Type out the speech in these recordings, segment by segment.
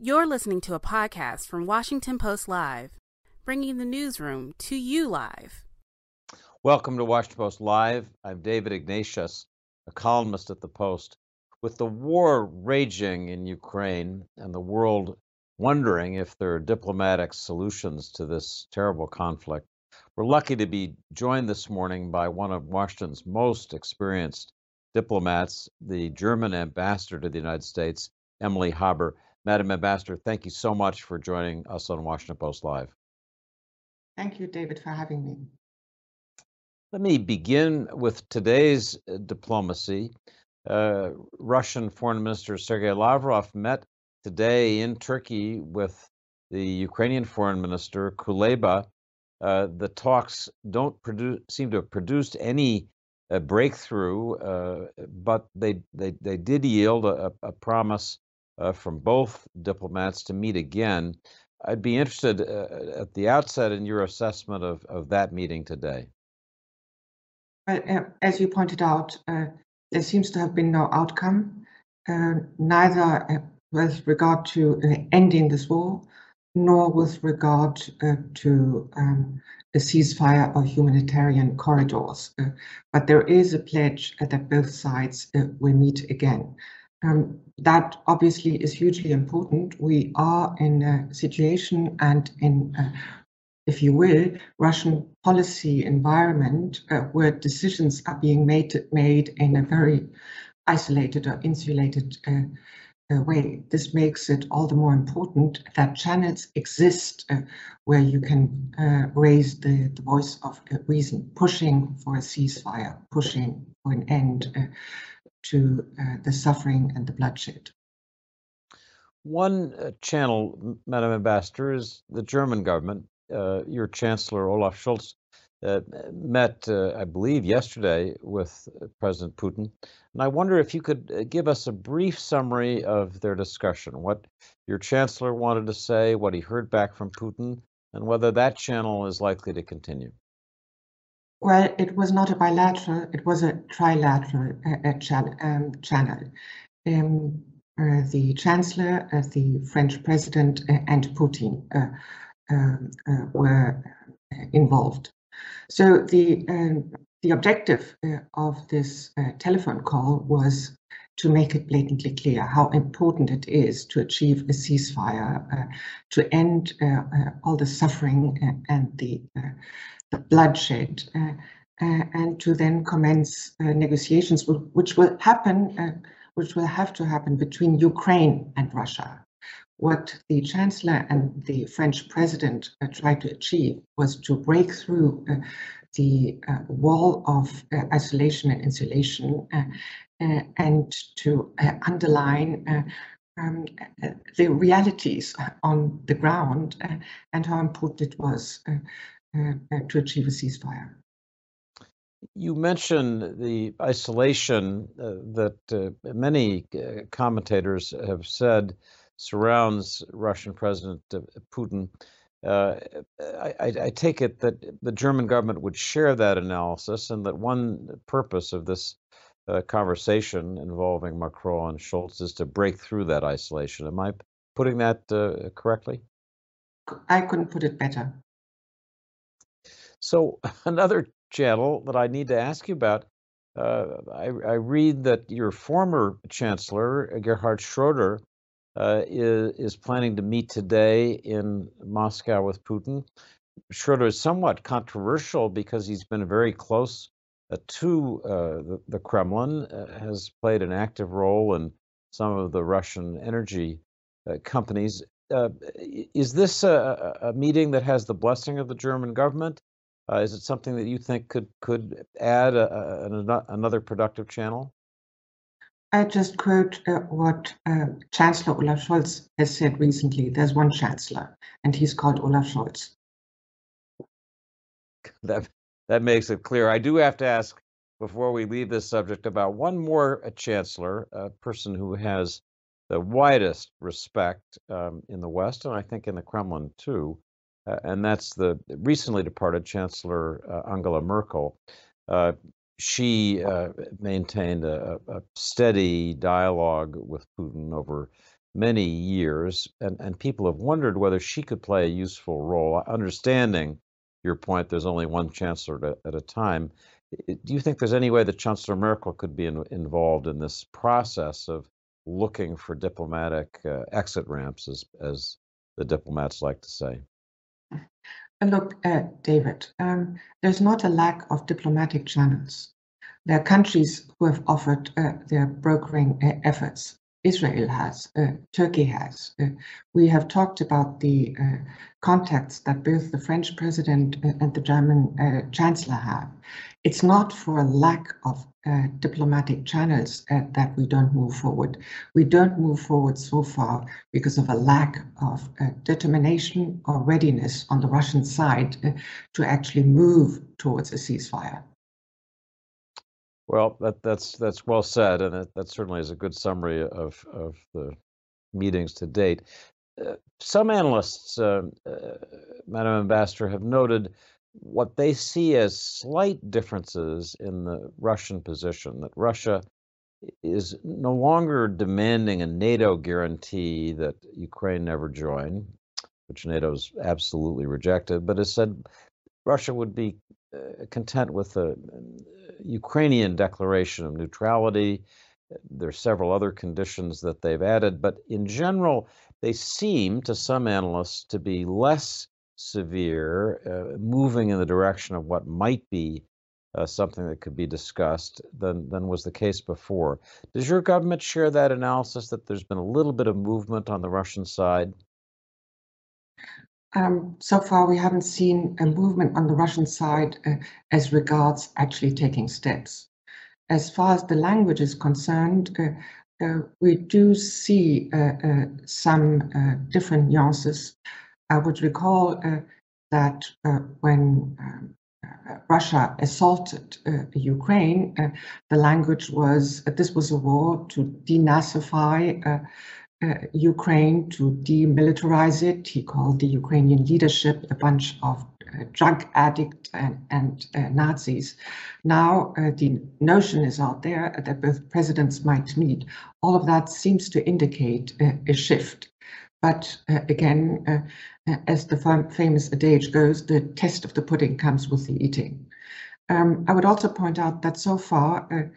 You're listening to a podcast from Washington Post Live, bringing the newsroom to you live. Welcome to Washington Post Live. I'm David Ignatius, a columnist at the Post. With the war raging in Ukraine and the world wondering if there are diplomatic solutions to this terrible conflict, we're lucky to be joined this morning by one of Washington's most experienced diplomats, the German ambassador to the United States, Emily Haber. Madam Ambassador, thank you so much for joining us on Washington Post Live. Thank you, David, for having me. Let me begin with today's uh, diplomacy. Uh, Russian Foreign Minister Sergei Lavrov met today in Turkey with the Ukrainian Foreign Minister Kuleba. Uh, the talks don't produce, seem to have produced any uh, breakthrough, uh, but they, they, they did yield a, a promise uh, from both diplomats to meet again. I'd be interested uh, at the outset in your assessment of, of that meeting today. as you pointed out, there seems to have been no outcome, neither with regard to ending this war, nor with regard uh, to um, a ceasefire or humanitarian corridors. Uh, but there is a pledge that both sides uh, will meet again. Um, that obviously is hugely important. We are in a situation and in, uh, if you will, Russian policy environment uh, where decisions are being made, made in a very isolated or insulated uh, uh, way. This makes it all the more important that channels exist uh, where you can uh, raise the, the voice of reason, pushing for a ceasefire, pushing for an end uh, to uh, the suffering and the bloodshed. One uh, channel, Madam Ambassador, is the German government. your Chancellor Olaf Scholz uh, met, uh, I believe, yesterday with President Putin. And I wonder if you could uh, give us a brief summary of their discussion, what your chancellor wanted to say, what he heard back from Putin, and whether that channel is likely to continue. Well, it was not a bilateral, it was a trilateral uh, channel. Um, channel. Um, uh, the chancellor, uh, the French president, and Putin um, were involved. So the um, the objective uh, of this uh, telephone call was to make it blatantly clear how important it is to achieve a ceasefire, uh, to end uh, uh, all the suffering uh, and the bloodshed, and to then commence negotiations, which will happen, which will have to happen between Ukraine and Russia. What the Chancellor and the French President uh, tried to achieve was to break through uh, the uh, wall of uh, isolation and insulation uh, uh, and to underline um, the realities on the ground and how important it was to achieve a ceasefire. You mentioned the isolation that many commentators have said surrounds Russian President uh, Putin. Uh, I, I, take it that the German government would share that analysis, and that one purpose of this uh, conversation involving Macron and Scholz is to break through that isolation. Am I putting that uh, correctly? I couldn't put it better. So, another channel that I need to ask you about. Uh, I, I read that your former chancellor, Gerhard Schroeder, uh, is, is planning to meet today in Moscow with Putin. Schroeder is somewhat controversial because he's been very close uh, to uh, the, the, Kremlin, uh, has played an active role in some of the Russian energy uh, companies. Uh, is this a, a, meeting that has the blessing of the German government? Is it something that you think could could add a, a, another productive channel? I just quote uh, what uh, Chancellor Olaf Scholz has said recently. There's one chancellor, and he's called Olaf Scholz. That that makes it clear. I do have to ask before we leave this subject about one more uh, chancellor, a person who has the widest respect um, in the West, and I think in the Kremlin too, uh, and that's the recently departed Chancellor uh, Angela Merkel. Uh, she uh, maintained a, a, steady dialogue with Putin over many years, and, and people have wondered whether she could play a useful role. Understanding your point, there's only one chancellor at, at a time. Do you think there's any way that Chancellor Merkel could be in, involved in this process of looking for diplomatic uh, exit ramps, as, as the diplomats like to say? Look, uh, David, um, there's not a lack of diplomatic channels. There are countries who have offered uh, their brokering uh, efforts. Israel has, uh, Turkey has. Uh, we have talked about the uh, contacts that both the French president and the German chancellor have. It's not for a lack of diplomatic channels that we don't move forward. We don't move forward so far because of a lack of determination or readiness on the Russian side to actually move towards a ceasefire. Well, that, that's that's well said, and that, that certainly is a good summary of of the meetings to date. Uh, some analysts, uh, uh, Madam Ambassador, have noted what they see as slight differences in the Russian position. That Russia is no longer demanding a NATO guarantee that Ukraine never join, which NATO's absolutely rejected, but has said Russia would be content with the Ukrainian declaration of neutrality. There are several other conditions that they've added, but in general, they seem to some analysts to be less severe, uh, moving in the direction of what might be uh, something that could be discussed than, than was the case before. Does your government share that analysis that there's been a little bit of movement on the Russian side? Um, so far, we haven't seen a movement on the Russian side uh, as regards actually taking steps. As far as the language is concerned, uh, uh, we do see uh, uh, some uh, different nuances. I would recall that when um, Russia assaulted Ukraine, the language was this was a war to denazify uh, Ukraine to demilitarize it. He called the Ukrainian leadership a bunch of uh, drug addicts and, and uh, Nazis. Now uh, the notion is out there that both presidents might meet. All of that seems to indicate a shift. But uh, again, uh, as the fam famous adage goes, the test of the pudding comes with the eating. Um, I would also point out that so far,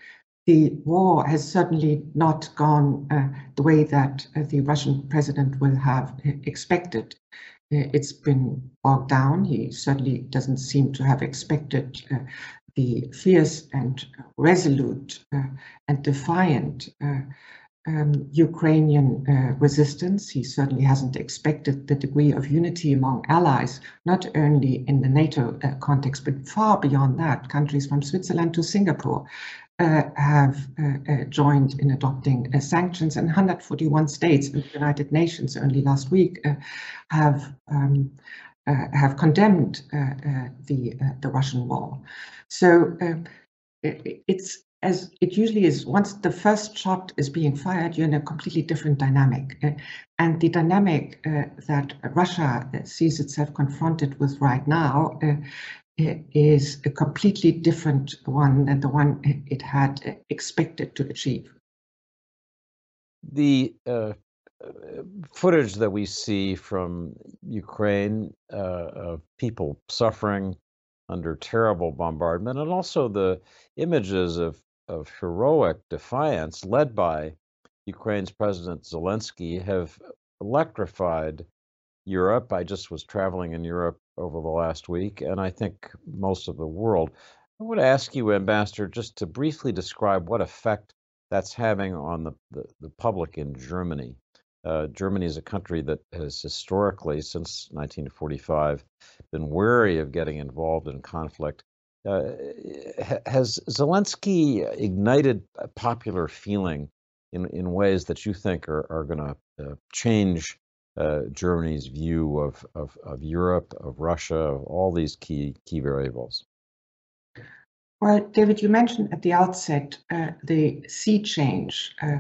the war has certainly not gone uh, the way that uh, the Russian president will have uh, expected. Uh, it's been bogged down. He certainly doesn't seem to have expected uh, the fierce and resolute uh, and defiant um, Ukrainian resistance. He certainly hasn't expected the degree of unity among allies, not only in the NATO context, but far beyond that. Countries from Switzerland to Singapore uh, have uh, uh, joined in adopting sanctions, and 141 states in the United Nations only last week have um, have condemned the the Russian war. So it, it's as it usually is, once the first shot is being fired, you're in a completely different dynamic. Uh, and the dynamic uh, that Russia sees itself confronted with right now uh, is a completely different one than the one it had expected to achieve. The uh, footage that we see from Ukraine uh, of people suffering under terrible bombardment, and also the images of, of heroic defiance led by Ukraine's President Zelensky have electrified Europe. I just was traveling in Europe over the last week, and I think most of the world. I would ask you, Ambassador, just to briefly describe what effect that's having on the, the, the public in Germany. Uh, Germany is a country that has historically, since 1945, been wary of getting involved in conflict. Uh, has Zelensky ignited popular feeling in, in ways that you think are, are going to uh, change uh, Germany's view of, of, of Europe, of Russia, of all these key key variables? Well, David, you mentioned at the outset uh, the sea change uh,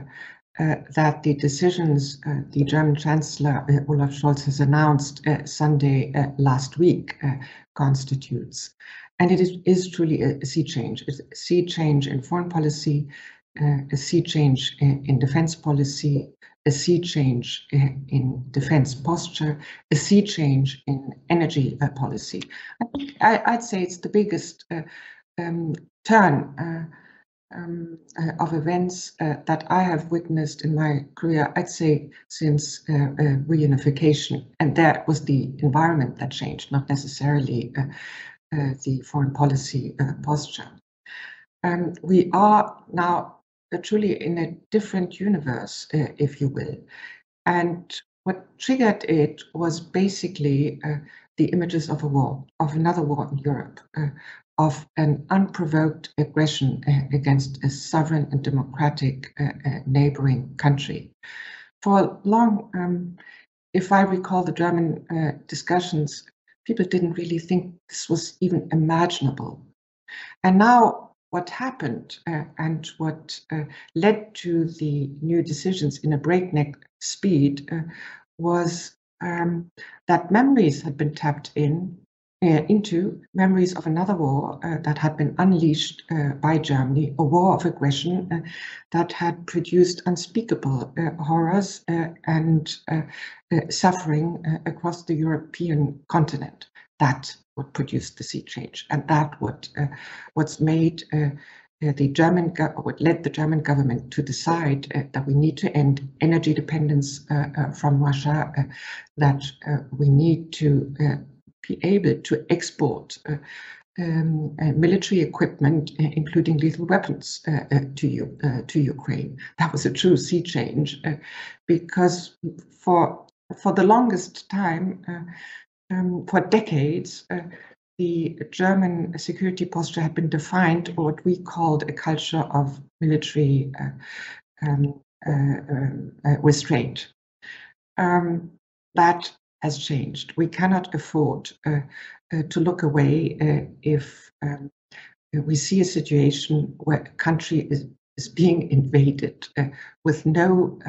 uh that the decisions uh, the German Chancellor uh, Olaf Scholz has announced Sunday last week constitutes. And it is, is truly a, sea change. It's a sea change in foreign policy, a sea change in, in defense policy, a sea change in defense posture, a sea change in energy uh, policy. I would say it's the biggest uh, um, turn uh, um, uh, of events uh, that I have witnessed in my career, I'd say since reunification. And that was the environment that changed, not necessarily the foreign policy posture. Um, we are now truly in a different universe, uh, if you will. And what triggered it was basically uh, the images of a war, of another war in Europe, uh, of an unprovoked aggression uh, against a sovereign and democratic uh, uh, neighboring country. For long, um, if I recall the German discussions, people didn't really think this was even imaginable. And now what happened uh, and what uh, led to the new decisions in a breakneck speed uh, was um, that memories had been tapped in uh, into memories of another war uh, that had been unleashed uh, by Germany, a war of aggression that had produced unspeakable horrors and suffering across the European continent. That what produced the sea change, and that uh, what's made uh, uh the German what led the German government to decide uh, that we need to end energy dependence uh, from Russia, that we need to be able to export. Um, uh, military equipment, uh, including lethal weapons, uh, to you to Ukraine. That was a true sea change, because for for the longest time, um, for decades, uh, the German security posture had been defined or what we called a culture of military uh, um, uh, um, uh restraint. Um, that has changed. We cannot afford uh, uh, to look away if um, we see a situation where a country is, is being invaded with no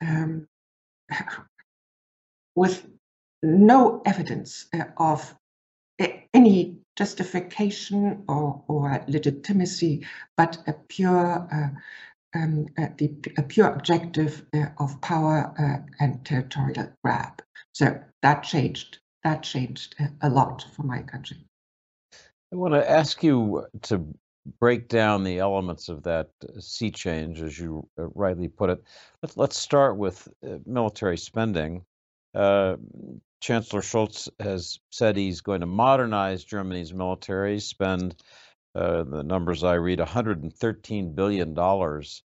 um, with no evidence uh, of any justification or, or legitimacy, but a pure uh, um, uh, the, a pure objective uh, of power uh, and territorial grab. So that changed. That changed uh, a lot for my country. I want to ask you to break down the elements of that sea change, as you rightly put it. Let's, let's start with military spending. Uh, Chancellor Scholz has said he's going to modernize Germany's military, spend uh, the numbers I read, 113 billion dollars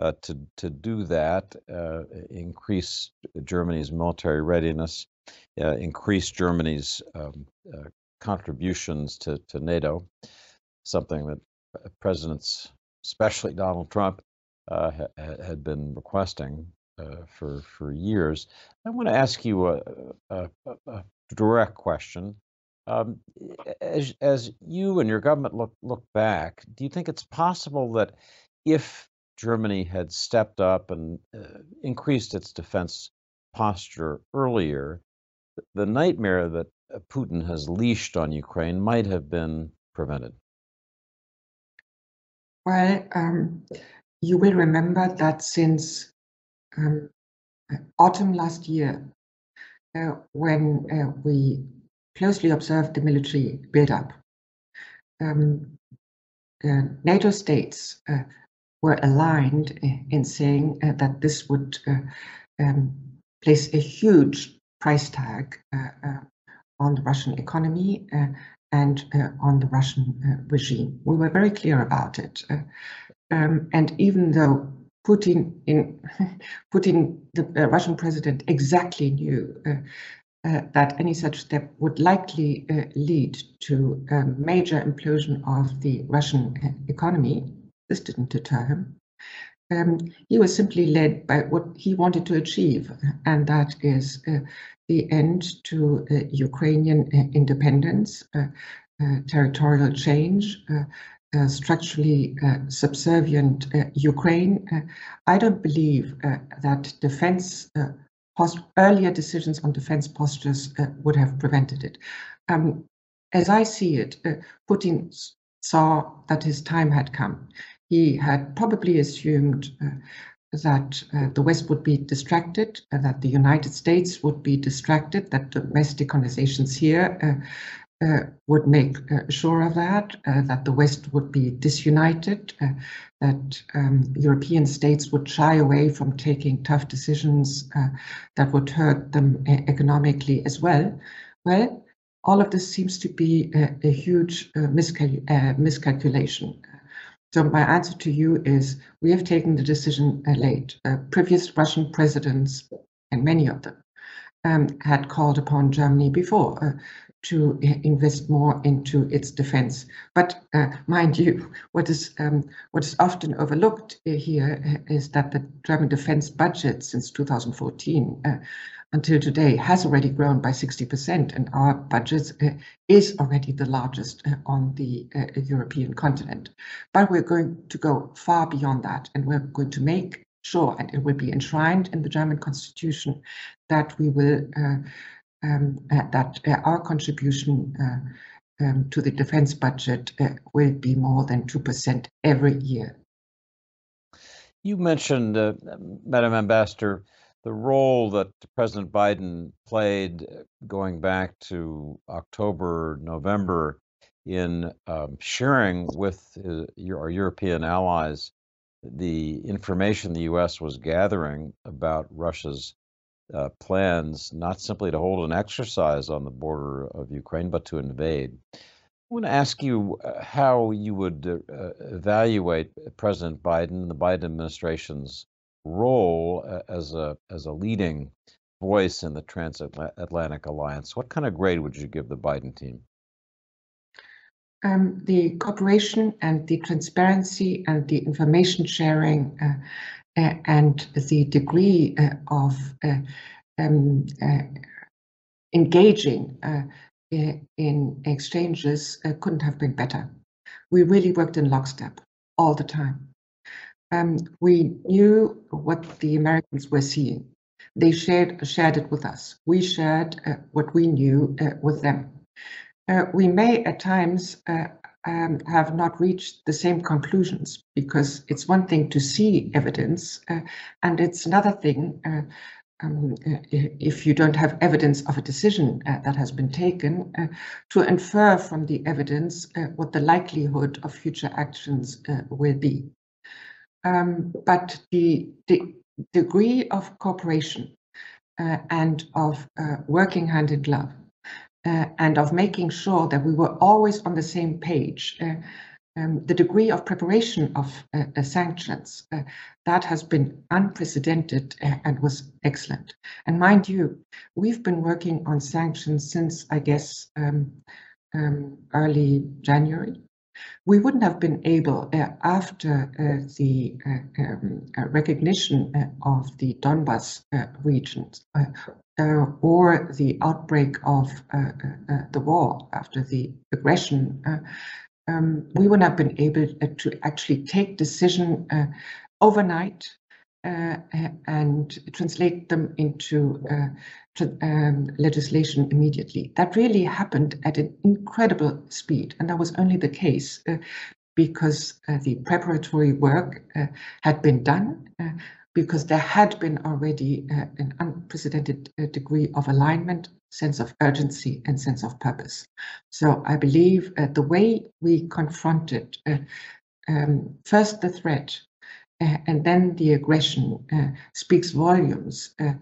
uh, to to do that, uh, increase Germany's military readiness, uh, increase Germany's um, uh, contributions to to NATO, something that presidents, especially Donald Trump, uh, ha- had been requesting uh, for for years. I want to ask you a, a, a direct question. Um, as as you and your government look look back, do you think it's possible that if Germany had stepped up and uh, increased its defense posture earlier, the nightmare that uh, Putin has leashed on Ukraine might have been prevented? Well, um, you will remember that since um, autumn last year, uh, when uh, we closely observed the military buildup, um, uh, NATO states uh, were aligned in saying uh, that this would uh, um, place a huge price tag on the Russian economy and on the Russian regime. We were very clear about it. Um, and even though Putin in Putin, the uh, Russian president, exactly knew uh, uh, that any such step would likely uh, lead to a major implosion of the Russian uh, economy. This didn't deter him. Um, he was simply led by what he wanted to achieve, and that is the end to Ukrainian independence, territorial change, structurally uh, subservient uh, Ukraine, uh, I don't believe uh, that defense post earlier decisions on defense postures would have prevented it. Um, as I see it, Putin saw that his time had come. He had probably assumed that uh, the West would be distracted, uh, that the United States would be distracted, that domestic conversations here uh, uh would make uh, sure of that, uh, that the West would be disunited, that um, European states would shy away from taking tough decisions that would hurt them economically as well. Well, all of this seems to be a, a huge miscal miscalculation. So my answer to you is we have taken the decision uh, late. Uh, previous Russian presidents, and many of them, um, had called upon Germany before uh, to invest more into its defense. But uh, mind you, what is um, what is often overlooked uh, here uh, is that the German defense budget since 2014 until today has already grown by 60%, and our budget uh, is already the largest uh, on the uh, European continent. But we're going to go far beyond that, and we're going to make sure, and it will be enshrined in the German constitution, that we will uh, uh, that uh, our contribution um, to the defense budget will be more than 2% every year. You mentioned, Madam Ambassador, the role that President Biden played uh, going back to October, November in um, sharing with uh, our European allies the information the U.S. was gathering about Russia's uh, plans, not simply to hold an exercise on the border of Ukraine, but to invade. I want to ask you uh, how you would uh, evaluate President Biden, the Biden administration's role as a as a leading voice in the transatlantic alliance. What kind of grade would you give the Biden team? Um, the cooperation and the transparency and the information sharing uh, uh, and the degree uh, of uh, um, uh, engaging uh, in exchanges couldn't have been better. We really worked in lockstep all the time um, we knew what the Americans were seeing. They shared shared it with us. We shared uh, what we knew uh, with them. Uh, we may at times uh, um, have not reached the same conclusions because it's one thing to see evidence, uh, and it's another thing uh, um, if you don't have evidence of a decision uh, that has been taken, uh, to infer from the evidence uh, what the likelihood of future actions will be. Um, but the, the, degree of cooperation uh, and of uh, working hand in glove uh, and of making sure that we were always on the same page, uh, um, the degree of preparation of uh, uh, sanctions, that has been unprecedented and was excellent. And mind you, we've been working on sanctions since, I guess, um, um, early January we wouldn't have been able, uh, after uh, the uh, um, uh, recognition uh, of the Donbas uh, regions or the outbreak of the war after the aggression, um, we wouldn't have been able to actually take decision overnight uh, and translate them into uh, um, legislation immediately. That really happened at an incredible speed, and that was only the case uh, because uh, the preparatory work uh, had been done, uh, because there had been already uh, an unprecedented uh, degree of alignment, sense of urgency, and sense of purpose. So I believe uh, the way we confronted um, first the threat uh, and then the aggression uh, speaks volumes uh,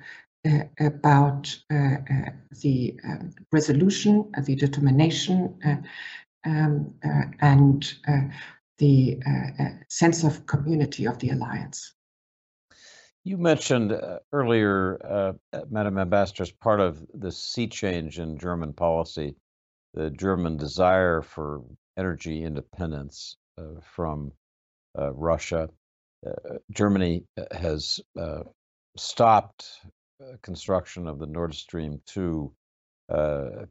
about the um, resolution, the determination, um, and the sense of community of the alliance. You mentioned uh, earlier, uh, Madam Ambassador, as part of the sea change in German policy, the German desire for energy independence uh, from Russia. Uh, Germany uh, has uh, stopped construction of the Nord Stream 2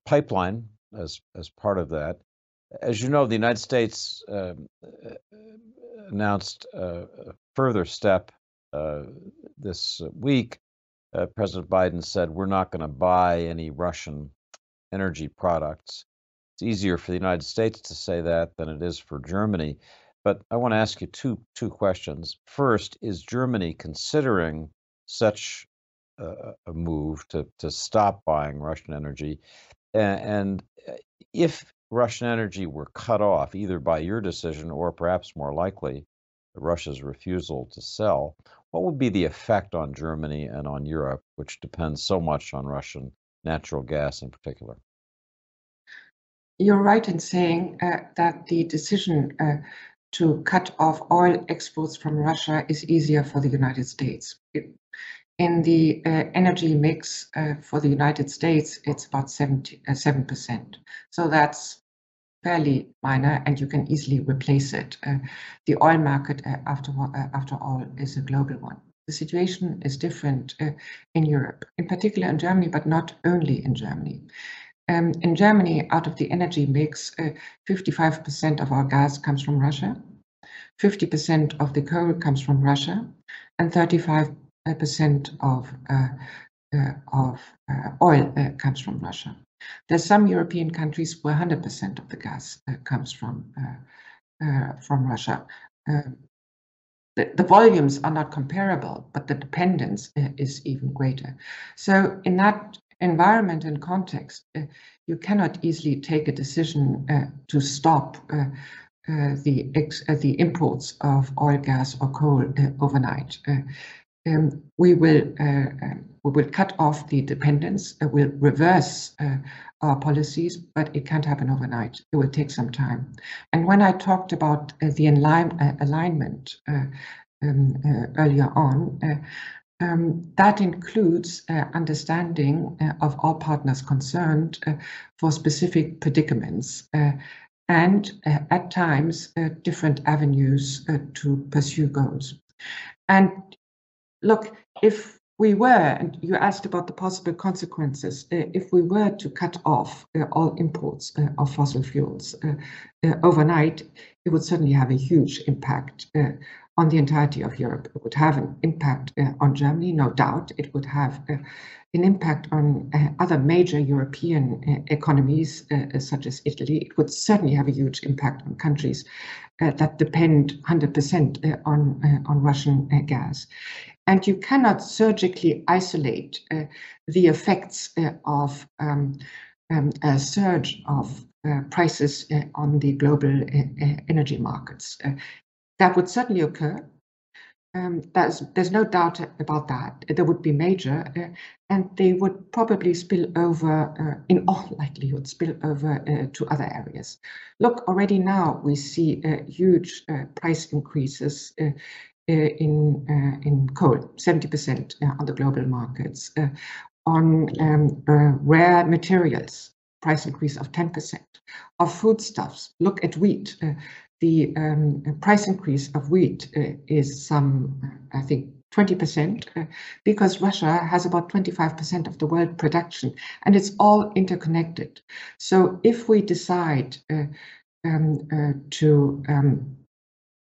pipeline as, as part of that. As you know, the United States um, announced a further step this week. President Biden said, We're not going to buy any Russian energy products. It's easier for the United States to say that than it is for Germany. but I want to ask you two two questions. First, is Germany considering such a, move to to stop buying Russian energy, and, and uh, if Russian energy were cut off either by your decision or perhaps more likely Russia's refusal to sell, what would be the effect on Germany and on Europe, which depends so much on Russian natural gas in particular? You're right in saying uh, that the decision uh, to cut off oil exports from Russia is easier for the United States. It, in the uh, energy mix uh, for the United States, it's about 70, uh, 7%. So that's fairly minor and you can easily replace it. Uh, the oil market, uh, after, uh, after all, is a global one. The situation is different in Europe, in particular in Germany, but not only in Germany. Um, in Germany, out of the energy mix, 55% uh, of our gas comes from Russia, 50% of the coal comes from Russia, and 35% of, uh, uh, of uh, oil uh, comes from Russia. There's some European countries where 100% of the gas uh, comes from, from Russia. Um, the, the, volumes are not comparable, but the dependence is even greater. So in that environment and context, uh, you cannot easily take a decision uh, to stop uh, uh the ex, uh, the imports of oil, gas, or coal uh, overnight. Um, we will um, we will cut off the dependence. we'll reverse our policies, but it can't happen overnight. It will take some time. And when I talked about the align, alignment um, earlier on, um, that includes uh, understanding uh, of all partners concerned uh, for specific predicaments uh, and uh, at times uh, different avenues to pursue goals. And look, if we were, and you asked about the possible consequences, if we were to cut off all imports of fossil fuels overnight, it would certainly have a huge impact on the entirety of Europe. It would have an impact uh, on Germany, no doubt. It would have uh, an impact on uh, other major European uh, economies, uh, such as Italy. It would certainly have a huge impact on countries uh, that depend 100% on, on Russian gas. And you cannot surgically isolate the effects of um, um, a surge of uh, prices uh, on the global uh, energy markets. That would certainly occur. Um, there's no doubt about that. There would be major, uh, and they would probably spill over, uh, in all likelihood, spill over uh, to other areas. Look, already now we see uh, huge uh, price increases uh, in in coal, 70% on the global markets. on um, rare materials, price increase of 10%. Of foodstuffs, look at wheat the um, price increase of wheat is some, I think, 20%, uh, because Russia has about 25% of the world production, and it's all interconnected. So if we decide uh, um, uh, to um,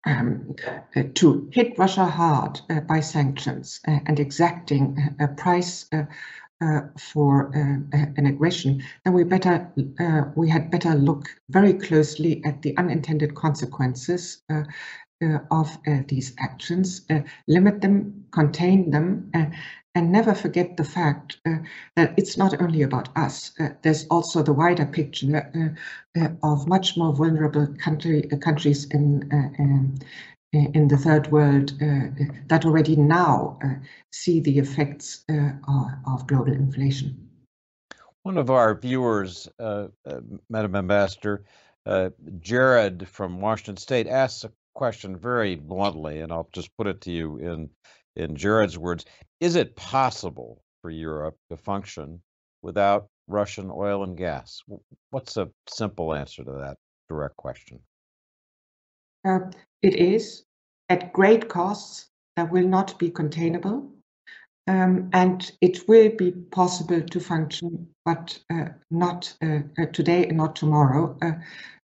um, uh, to hit Russia hard uh, by sanctions and exacting a price uh, for uh, an aggression, then we better uh, we had better look very closely at the unintended consequences uh, uh, of uh, these actions, limit them, contain them, and never forget the fact that it's not only about us. there's also the wider picture of much more vulnerable country, countries in um, in the third world uh, that already now uh, see the effects uh, of global inflation. One of our viewers, uh, uh, Madam Ambassador, uh, Jared from Washington State, asks a question very bluntly, and I'll just put it to you in in Jared's words: Is it possible for Europe to function without Russian oil and gas? What's a simple answer to that direct question? Uh, it is at great costs that will not be containable. Um, and it will be possible to function, but uh, not uh, uh today and not tomorrow. Uh,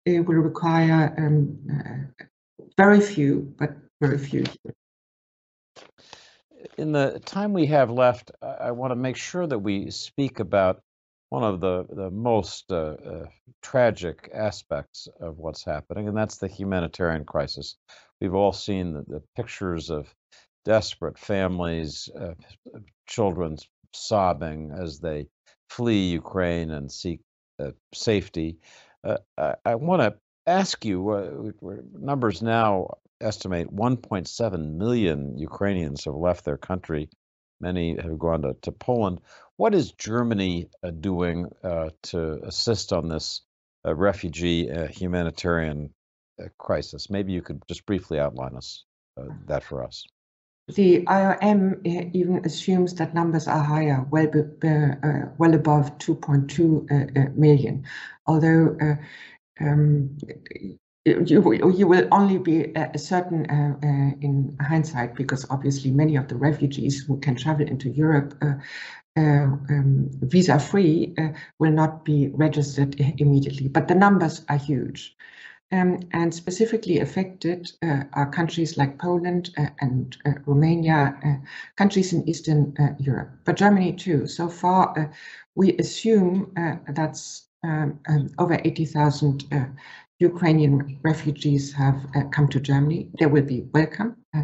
it will require um, uh, very few, but very few. In the time we have left, I want to make sure that we speak about one of the, the most uh, uh, tragic aspects of what's happening, and that's the humanitarian crisis. We've all seen the, the pictures of desperate families, uh, children sobbing as they flee Ukraine and seek uh, safety. Uh, I, I want to ask you uh, numbers now estimate 1.7 million Ukrainians have left their country. Many have gone to, to Poland. What is Germany uh, doing uh, to assist on this uh, refugee uh, humanitarian uh, crisis? Maybe you could just briefly outline us uh, that for us. The IOM even assumes that numbers are higher, well, well above 2.2 million, although um, you, you will only be certain uh, uh, in hindsight because obviously many of the refugees who can travel into Europe uh, um, visa free will not be registered immediately, but the numbers are huge. Um, and specifically affected uh, are countries like Poland uh, and uh, Romania, countries in Eastern Europe, but Germany too. So far, we assume that's um, um, over 80,000 Ukrainian refugees have uh, come to Germany. They will be welcome. Uh,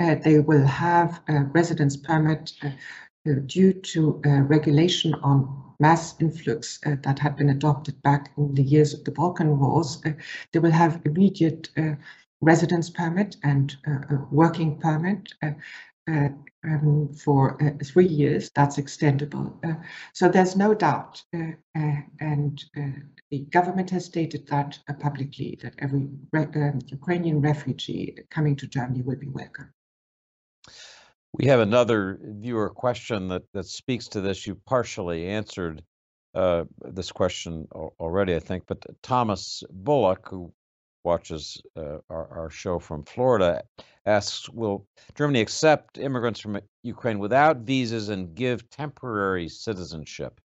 uh, they will have a residence permit uh, uh, due to regulation on mass influx that had been adopted back in the years of the Balkan Wars. they will have immediate residence permit and working permit um, for uh, three years. That's extendable. Uh, so there's no doubt, uh, and the government has stated that publicly that every re um, Ukrainian refugee coming to Germany will be welcome. We have another viewer question that, that speaks to this. You partially answered uh, this question already, I think, but Thomas Bullock, who watches uh, our, our show from Florida, asks Will Germany accept immigrants from Ukraine without visas and give temporary citizenship?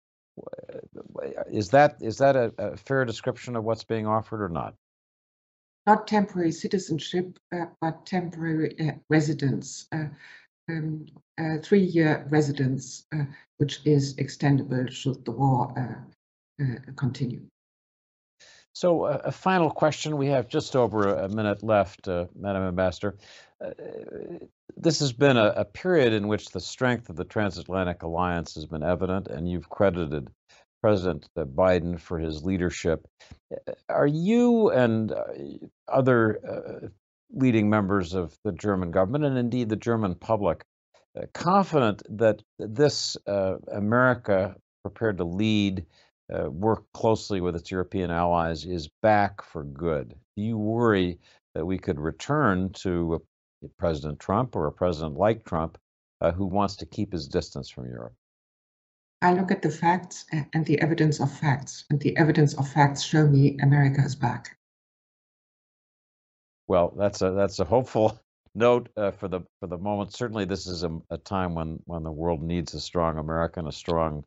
Is that is that a, a fair description of what's being offered or not? Not temporary citizenship, uh, but temporary uh, residence, uh, um, three-year residence, uh, which is extendable should the war uh, continue. So, uh, a final question. We have just over a minute left, uh, Madam Ambassador. Uh, this has been a, a, period in which the strength of the transatlantic alliance has been evident, and you've credited President uh, Biden for his leadership. Uh, are you and uh, other leading members of the German government, and indeed the German public, confident that this America prepared to lead? Uh, work closely with its European allies is back for good. Do you worry that we could return to President Trump or a president like Trump uh, who wants to keep his distance from Europe? I look at the facts and the evidence of facts, and the evidence of facts show me America is back. Well, that's a that's a hopeful note uh, for the for the moment. Certainly, this is a, a, time when when the world needs a strong America and a strong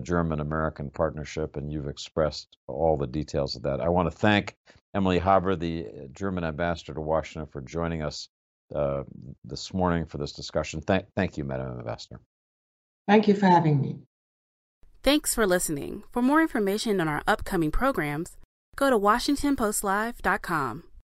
German American partnership, and you've expressed all the details of that. I want to thank Emily Haber, the uh, German ambassador to Washington, for joining us uh, this morning for this discussion. Thank, thank you, Madam Ambassador. Thank you for having me. Thanks for listening. For more information on our upcoming programs, go to WashingtonPostLive.com.